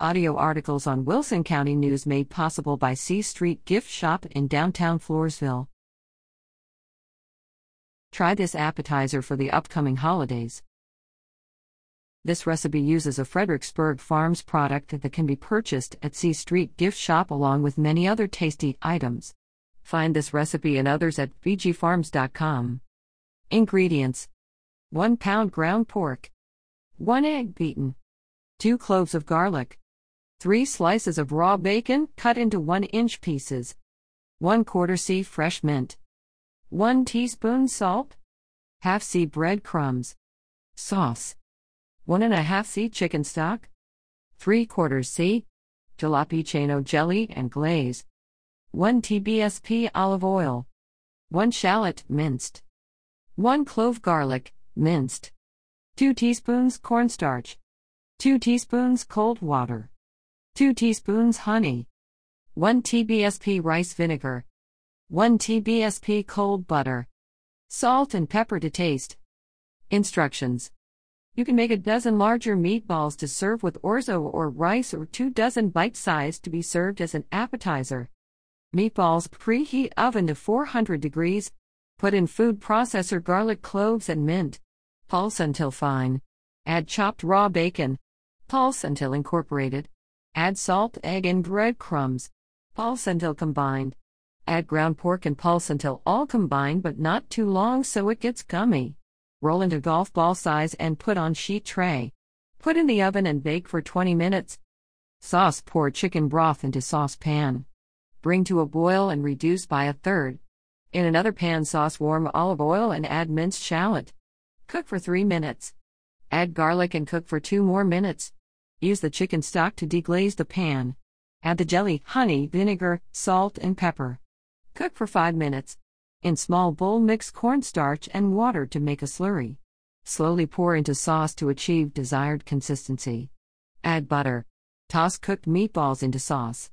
Audio articles on Wilson County News made possible by C Street Gift Shop in downtown Floresville. Try this appetizer for the upcoming holidays. This recipe uses a Fredericksburg Farms product that can be purchased at C Street Gift Shop along with many other tasty items. Find this recipe and others at fbgfarms.com. Ingredients 1 pound ground pork, 1 egg beaten, 2 cloves of garlic, 3 slices of raw bacon cut into 1 inch pieces, 1 quarter C fresh mint, 1 teaspoon salt, 1 half C breadcrumbs, sauce, 1 and a half C chicken stock, 3 quarters C jalapeno jelly and glaze, 1 TBSP olive oil, 1 shallot minced, 1 clove garlic minced, 2 teaspoons cornstarch, 2 teaspoons cold water, 2 teaspoons honey, 1 TBSP rice vinegar, 1 TBSP cold butter, salt and pepper to taste. Instructions You can make a dozen larger meatballs to serve with orzo or rice or two dozen bite sized to be served as an appetizer. Meatballs preheat oven to 400 degrees. Put in food processor garlic cloves and mint. Pulse until fine. Add chopped raw bacon. Pulse until incorporated. Add salt, egg, and breadcrumbs. Pulse until combined. Add ground pork and pulse until all combined but not too long so it gets gummy. Roll into golf ball size and put on sheet tray. Put in the oven and bake for 20 minutes. Sauce Pour chicken broth into saucepan bring to a boil and reduce by a third. In another pan, sauce warm olive oil and add minced shallot. Cook for 3 minutes. Add garlic and cook for 2 more minutes. Use the chicken stock to deglaze the pan. Add the jelly, honey, vinegar, salt, and pepper. Cook for 5 minutes. In small bowl, mix cornstarch and water to make a slurry. Slowly pour into sauce to achieve desired consistency. Add butter. Toss cooked meatballs into sauce.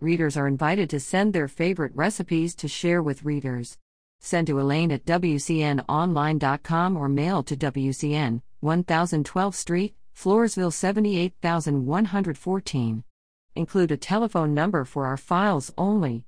Readers are invited to send their favorite recipes to share with readers. Send to Elaine at WCNOnline.com or mail to WCN, 1012th Street, Floresville 78114. Include a telephone number for our files only.